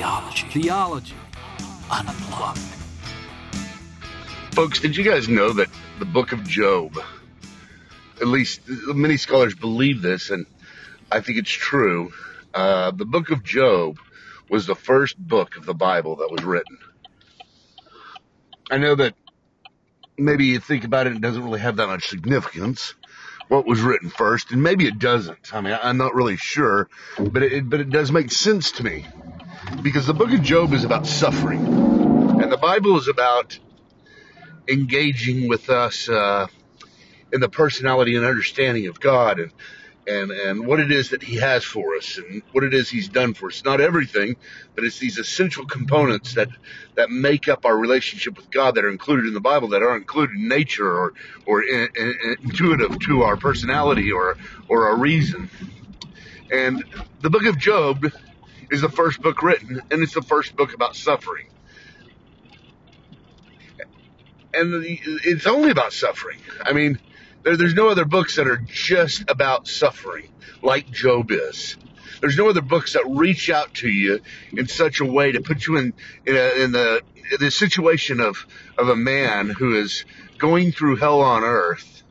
Theology. Theology. Unplugged. Folks, did you guys know that the book of Job, at least many scholars believe this, and I think it's true, uh, the book of Job was the first book of the Bible that was written. I know that maybe you think about it, it doesn't really have that much significance what was written first, and maybe it doesn't. I mean, I'm not really sure, but it, but it does make sense to me because the book of Job is about suffering, and the Bible is about engaging with us uh, in the personality and understanding of God and and and what it is that He has for us and what it is He's done for us. Not everything, but it's these essential components that that make up our relationship with God that are included in the Bible that aren't included in nature or or in, in, intuitive to our personality or or our reason. And the book of Job is the first book written, and it's the first book about suffering. And it's only about suffering. I mean, there, there's no other books that are just about suffering like Job is. There's no other books that reach out to you in such a way to put you in in, a, in the the situation of of a man who is going through hell on earth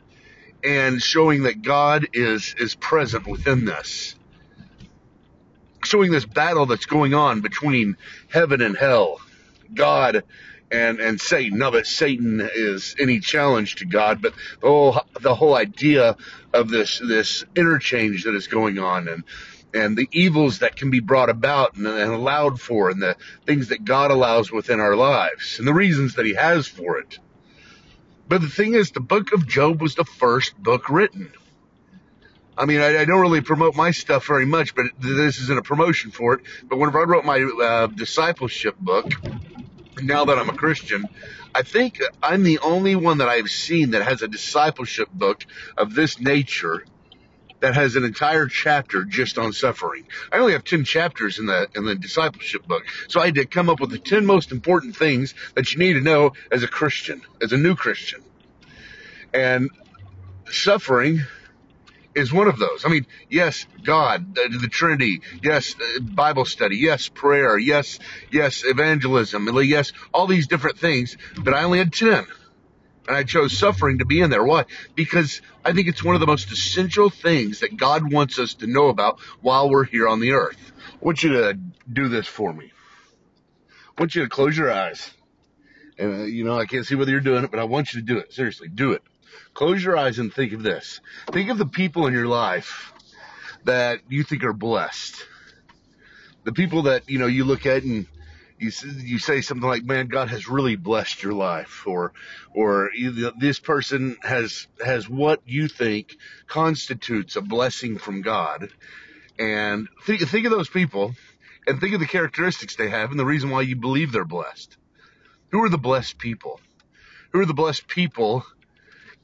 and showing that God is is present within this. Showing this battle that's going on between heaven and hell. God and and Satan. Not that Satan is any challenge to God, but the whole the whole idea of this this interchange that is going on and and the evils that can be brought about and, and allowed for and the things that God allows within our lives and the reasons that he has for it. But the thing is, the book of Job was the first book written. I mean, I, I, don't really promote my stuff very much, but this isn't a promotion for it. But whenever I wrote my uh, discipleship book, now that I'm a Christian, I think I'm the only one that I've seen that has a discipleship book of this nature that has an entire chapter just on suffering. I only have 10 chapters in the in the discipleship book. So I had to come up with the 10 most important things that you need to know as a Christian, as a new Christian. And suffering is one of those. I mean, yes, God, the, the Trinity, yes, uh, Bible study, yes, prayer, yes, yes, evangelism, yes, all these different things, but I only had 10. And I chose suffering to be in there. Why? Because I think it's one of the most essential things that God wants us to know about while we're here on the earth. I want you to do this for me. I want you to close your eyes. And, uh, you know, I can't see whether you're doing it, but I want you to do it. Seriously, do it. Close your eyes and think of this. Think of the people in your life that you think are blessed. The people that, you know, you look at and you, you say something like, man, God has really blessed your life or, or this person has, has what you think constitutes a blessing from God. And think, think of those people and think of the characteristics they have and the reason why you believe they're blessed. Who are the blessed people? Who are the blessed people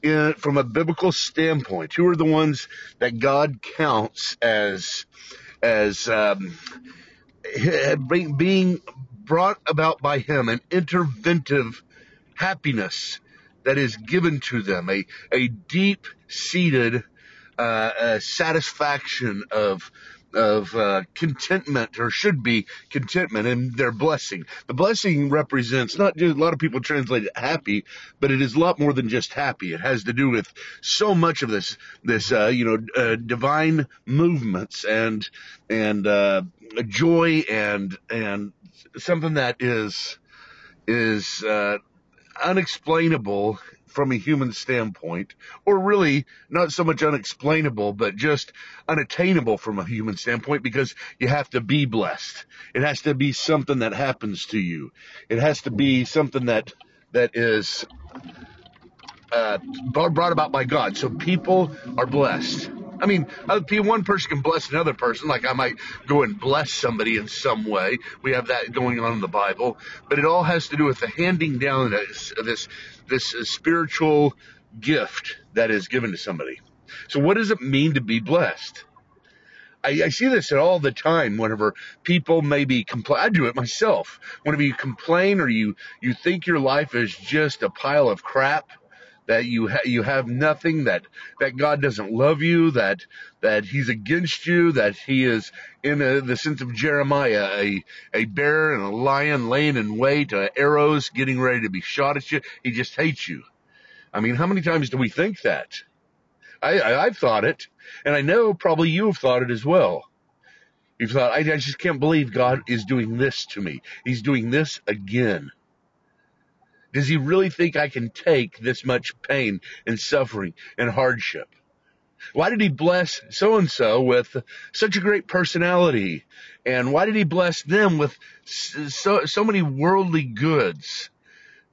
in, from a biblical standpoint, who are the ones that God counts as as um, being brought about by Him, an interventive happiness that is given to them, a a deep seated uh, satisfaction of of uh, contentment or should be contentment and their blessing. The blessing represents not just a lot of people translate it happy, but it is a lot more than just happy. It has to do with so much of this this uh, you know uh, divine movements and and uh, joy and and something that is is uh, unexplainable from a human standpoint, or really not so much unexplainable, but just unattainable from a human standpoint because you have to be blessed. It has to be something that happens to you. It has to be something that, that is, uh, brought about by God. So people are blessed. I mean, one person can bless another person, like I might go and bless somebody in some way. We have that going on in the Bible, but it all has to do with the handing down this this, this spiritual gift that is given to somebody. So, what does it mean to be blessed? I, I see this all the time. Whenever people maybe complain, I do it myself. Whenever you complain or you you think your life is just a pile of crap, that you ha- you have nothing, that that God doesn't love you, that that He's against you, that He is in a, the sense of Jeremiah, a a bear and a lion laying in wait, uh, arrows getting ready to be shot at you. He just hates you. I mean, how many times do we think that? I, I I've thought it, and I know probably you have thought it as well. You've thought, I, I just can't believe God is doing this to me. He's doing this again. Does he really think I can take this much pain and suffering and hardship? Why did he bless so and so with such a great personality? And why did he bless them with so, so many worldly goods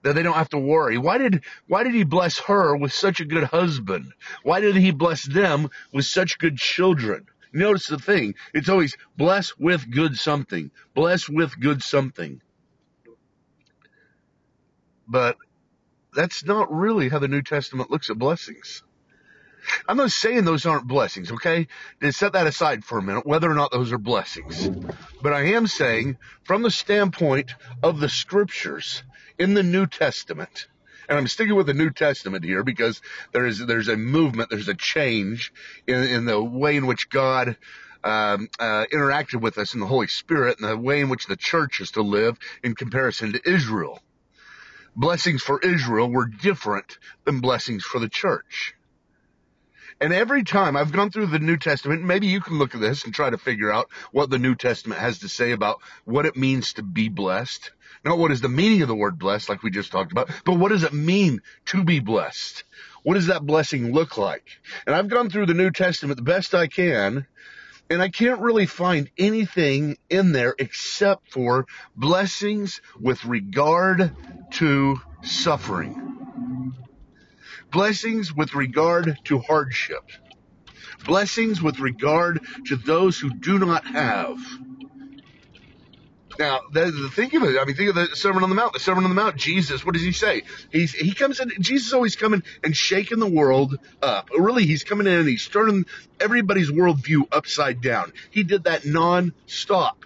that they don't have to worry? Why did, why did he bless her with such a good husband? Why did he bless them with such good children? Notice the thing. It's always bless with good something. Bless with good something. But that's not really how the New Testament looks at blessings. I'm not saying those aren't blessings, okay? Just set that aside for a minute, whether or not those are blessings. But I am saying, from the standpoint of the scriptures in the New Testament, and I'm sticking with the New Testament here because there is there's a movement, there's a change in, in the way in which God um, uh, interacted with us in the Holy Spirit and the way in which the church is to live in comparison to Israel blessings for Israel were different than blessings for the church. And every time I've gone through the New Testament, maybe you can look at this and try to figure out what the New Testament has to say about what it means to be blessed. Not what is the meaning of the word blessed, like we just talked about, but what does it mean to be blessed? What does that blessing look like? And I've gone through the New Testament the best I can and I can't really find anything in there except for blessings with regard to suffering. Blessings with regard to hardship. Blessings with regard to those who do not have. Now, think of it. I mean, think of the Sermon on the Mount. The Sermon on the Mount. Jesus, what does he say? He's he comes in. Jesus always coming and shaking the world up. Really, he's coming in and he's turning everybody's worldview upside down. He did that non-stop.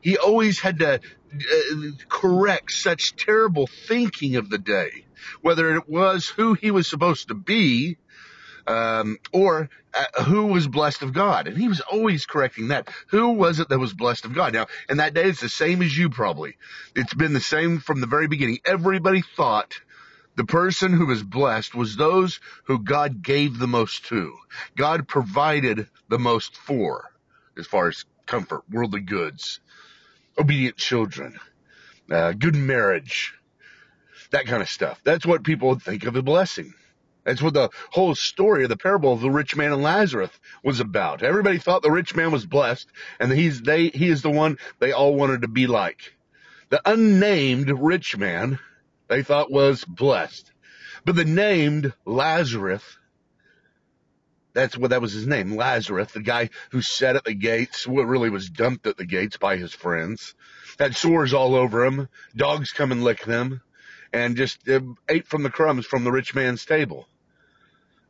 He always had to uh, correct such terrible thinking of the day, whether it was who he was supposed to be um, or uh, who was blessed of God. And he was always correcting that. Who was it that was blessed of God? Now, in that day, it's the same as you probably. It's been the same from the very beginning. Everybody thought the person who was blessed was those who God gave the most to. God provided the most for, as far as comfort, worldly goods, obedient children, uh, good marriage, that kind of stuff. That's what people think of a blessing. That's what the whole story of the parable of the rich man and Lazarus was about. Everybody thought the rich man was blessed, and he's they he is the one they all wanted to be like. The unnamed rich man they thought was blessed, but the named Lazarus. That's what that was his name, Lazarus, the guy who sat at the gates, what really was dumped at the gates by his friends, had sores all over him, dogs come and lick them, and just uh, ate from the crumbs from the rich man's table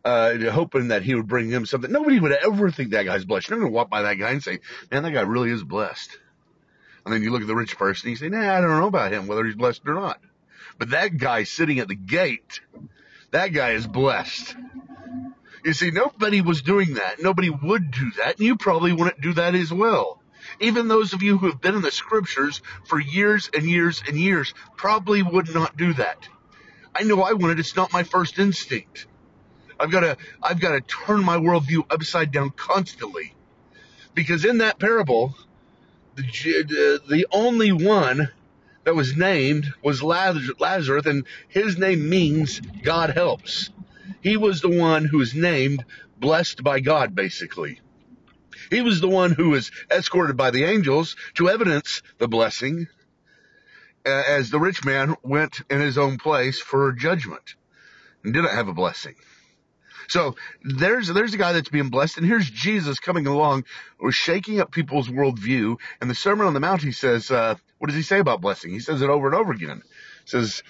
uh, hoping that he would bring him something. Nobody would ever think that guy's blessed. You're going to walk by that guy and say, man, that guy really is blessed. And then you look at the rich person and you say, nah, I don't know about him, whether he's blessed or not. But that guy sitting at the gate, that guy is blessed. You see, nobody was doing that. Nobody would do that. And you probably wouldn't do that as well. Even those of you who have been in the scriptures for years and years and years probably would not do that. I know I wouldn't. It's not my first instinct. I've got to, I've got to turn my worldview upside down constantly. Because in that parable, the, the only one that was named was Lazarus, and his name means God helps. He was the one who was named blessed by God, basically. He was the one who was escorted by the angels to evidence the blessing as the rich man went in his own place for judgment and didn't have a blessing. So there's there's a guy that's being blessed, and here's Jesus coming along, or shaking up people's worldview. And the Sermon on the Mount, he says, uh, what does he say about blessing? He says it over and over again. He says,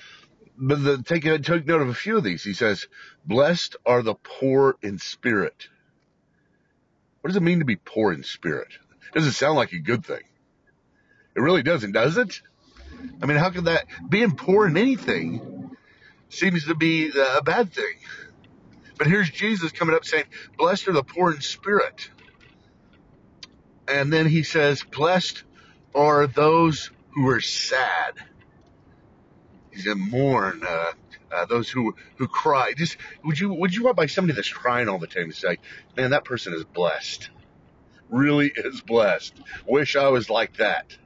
but the, take take note of a few of these. He says, "Blessed are the poor in spirit." What does it mean to be poor in spirit? It doesn't sound like a good thing. It really doesn't, does it? I mean, how could that being poor in anything seems to be a bad thing. But here's Jesus coming up saying, Blessed are the poor in spirit. And then he says, Blessed are those who are sad. He said, mourn, uh, uh, those who who cry. Just would you would you want by somebody that's crying all the time to say, man, that person is blessed, really is blessed. Wish I was like that.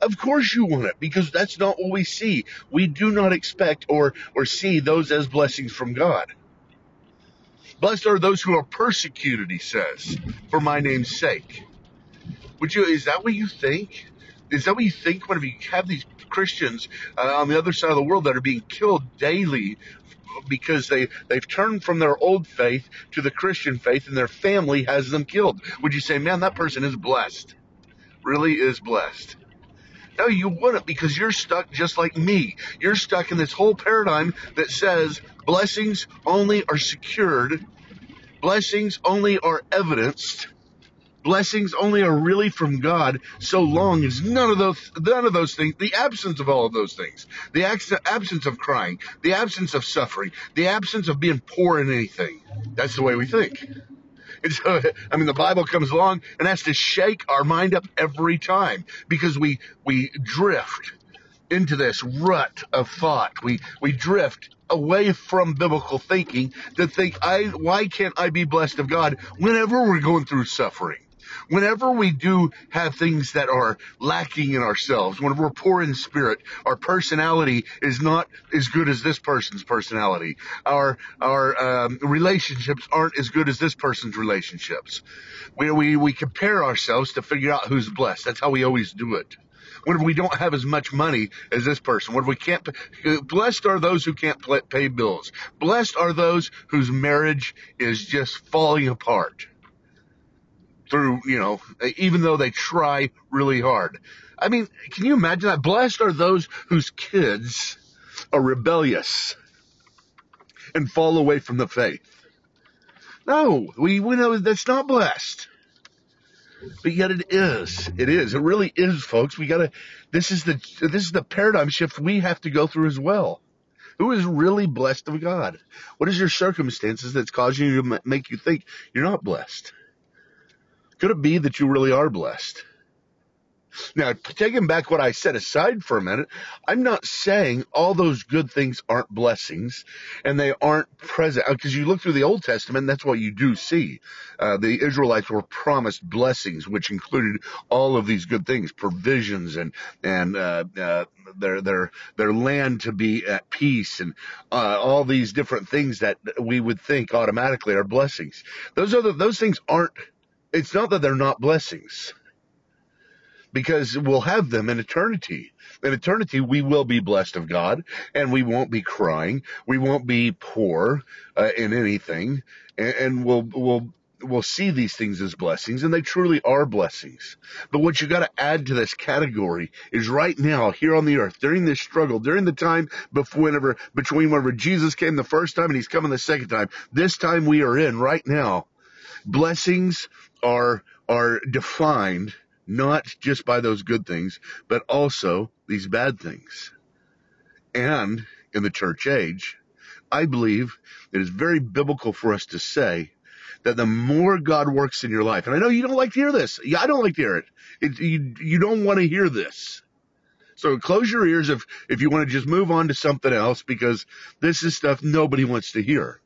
Of course you want it because that's not what we see. We do not expect or or see those as blessings from God. Blessed are those who are persecuted, he says, for my name's sake. Would you? Is that what you think? Is that what you think whenever you have these Christians uh, on the other side of the world that are being killed daily because they they've turned from their old faith to the Christian faith and their family has them killed? Would you say, man, that person is blessed? Really is blessed. No, you wouldn't because you're stuck just like me. You're stuck in this whole paradigm that says blessings only are secured, blessings only are evidenced, blessings only are really from God so long as none of those none of those things the absence of all of those things the absence of crying the absence of suffering the absence of being poor in anything that's the way we think and so I mean the Bible comes along and has to shake our mind up every time because we we drift into this rut of thought. We we drift away from biblical thinking to think I why can't I be blessed of God whenever we're going through suffering whenever we do have things that are lacking in ourselves, whenever we're poor in spirit, our personality is not as good as this person's personality. Our our um, relationships aren't as good as this person's relationships. We, we we compare ourselves to figure out who's blessed. That's how we always do it. If we don't have as much money as this person? If we can't? Blessed are those who can't pay bills. Blessed are those whose marriage is just falling apart through, you know, even though they try really hard. I mean, can you imagine that? Blessed are those whose kids are rebellious and fall away from the faith. No, we, we know that's not blessed. But yet it is. It is. It really is, folks. We gotta, this is the, this is the paradigm shift we have to go through as well. Who is really blessed of God? What is your circumstances that's causing you to make you think you're not blessed? Could it be that you really are blessed? Now, taking back what I said aside for a minute, I'm not saying all those good things aren't blessings and they aren't present. Because you look through the Old Testament, that's what you do see. Uh, the Israelites were promised blessings, which included all of these good things, provisions and and uh, uh, their their their land to be at peace and uh, all these different things that we would think automatically are blessings. Those the, those things aren't it's not that they're not blessings because we'll have them in eternity. In eternity, we will be blessed of God and we won't be crying. We won't be poor uh, in anything and, and we'll, we'll, we'll see these things as blessings and they truly are blessings. But what you got to add to this category is right now here on the earth during this struggle, during the time before whenever, between whenever Jesus came the first time and he's coming the second time, this time we are in right now blessings are are defined not just by those good things, but also these bad things. And in the church age, I believe it is very biblical for us to say that the more God works in your life, and I know you don't like to hear this. Yeah, I don't like to hear it. it you, you don't want to hear this. So close your ears if, if you want to just move on to something else because this is stuff nobody wants to hear.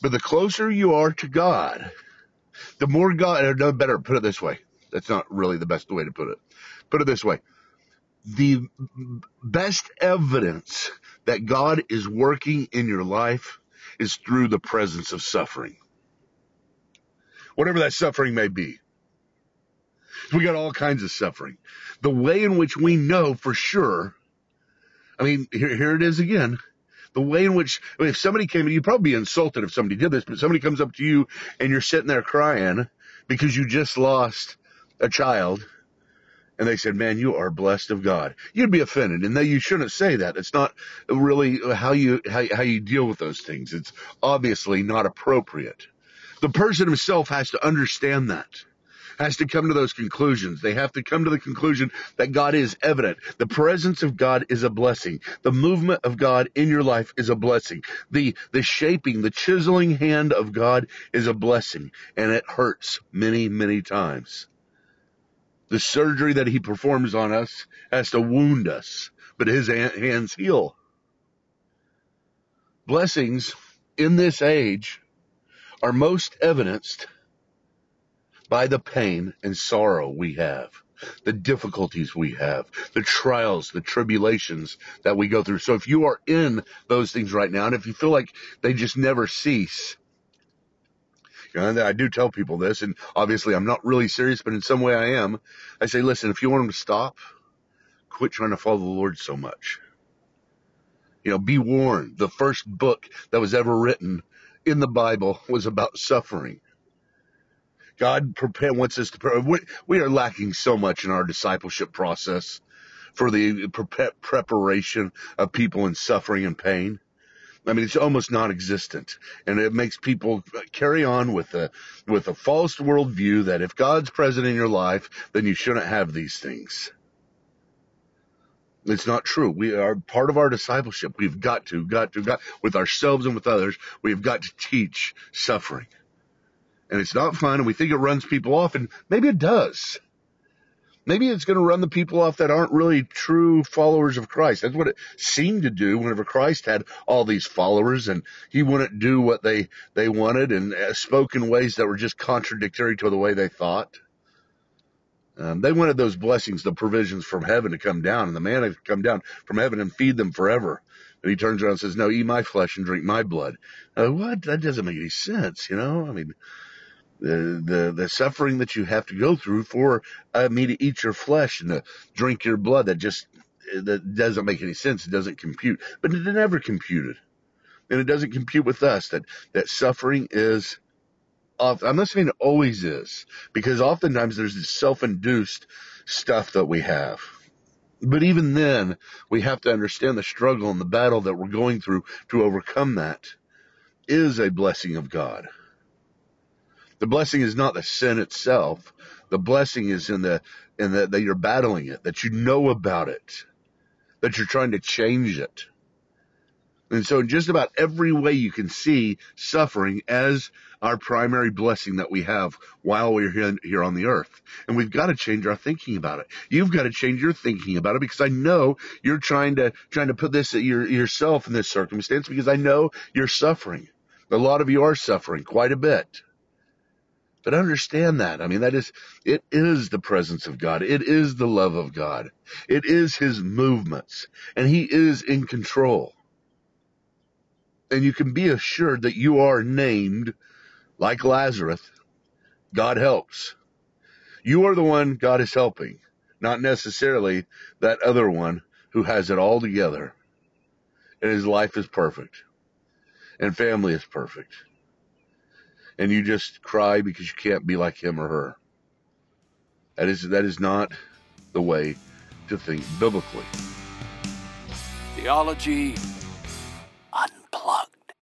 But the closer you are to God, the more God, or no, better put it this way. That's not really the best way to put it. Put it this way. The best evidence that God is working in your life is through the presence of suffering. Whatever that suffering may be. We got all kinds of suffering. The way in which we know for sure, I mean, here, here it is again the way in which if somebody came, you'd probably be insulted if somebody did this, but somebody comes up to you and you're sitting there crying because you just lost a child and they said, "Man, you are blessed of God." You'd be offended, and they, you shouldn't say that. It's not really how you how, how you deal with those things. It's obviously not appropriate. The person himself has to understand that has to come to those conclusions. They have to come to the conclusion that God is evident. The presence of God is a blessing. The movement of God in your life is a blessing. The, the shaping, the chiseling hand of God is a blessing. And it hurts many, many times. The surgery that he performs on us has to wound us, but his hands heal. Blessings in this age are most evidenced by the pain and sorrow we have, the difficulties we have, the trials, the tribulations that we go through. So if you are in those things right now, and if you feel like they just never cease, know, I do tell people this, and obviously I'm not really serious, but in some way I am. I say, listen, if you want them to stop, quit trying to follow the Lord so much. You know, be warned. The first book that was ever written in the Bible was about suffering. God prepare, wants us to, we, we are lacking so much in our discipleship process for the pre- preparation of people in suffering and pain. I mean, it's almost non-existent, and it makes people carry on with a with a false worldview that if God's present in your life, then you shouldn't have these things. It's not true. We are part of our discipleship. We've got to, got to, got with ourselves and with others. We've got to teach suffering and it's not fun and we think it runs people off and maybe it does. Maybe it's going to run the people off that aren't really true followers of Christ. That's what it seemed to do whenever Christ had all these followers and he wouldn't do what they, they wanted and uh, spoke in ways that were just contradictory to the way they thought. Um, they wanted those blessings, the provisions from heaven to come down and the manna to come down from heaven and feed them forever. And he turns around and says, no, eat my flesh and drink my blood. Uh, what? That doesn't make any sense, you know? I mean, the, the, the suffering that you have to go through for uh, me to eat your flesh and to drink your blood that just that doesn't make any sense. It doesn't compute, but it never computed, and it doesn't compute with us that that suffering is. I'm not saying it always is, because oftentimes there's this self-induced stuff that we have. But even then, we have to understand the struggle and the battle that we're going through to overcome that is a blessing of God. The blessing is not the sin itself. The blessing is in the in the, that you're battling it, that you know about it, that you're trying to change it. And so in just about every way you can see suffering as our primary blessing that we have while we're here, here on the earth. And we've got to change our thinking about it. You've got to change your thinking about it because I know you're trying to, trying to put this your, yourself in this circumstance because I know you're suffering. A lot of you are suffering quite a bit. But understand that. I mean, that is, it is the presence of God. It is the love of God. It is his movements and he is in control. And you can be assured that you are named like Lazarus. God helps. You are the one God is helping, not necessarily that other one who has it all together and his life is perfect and family is perfect and you just cry because you can't be like him or her. That is that is not the way to think biblically. Theology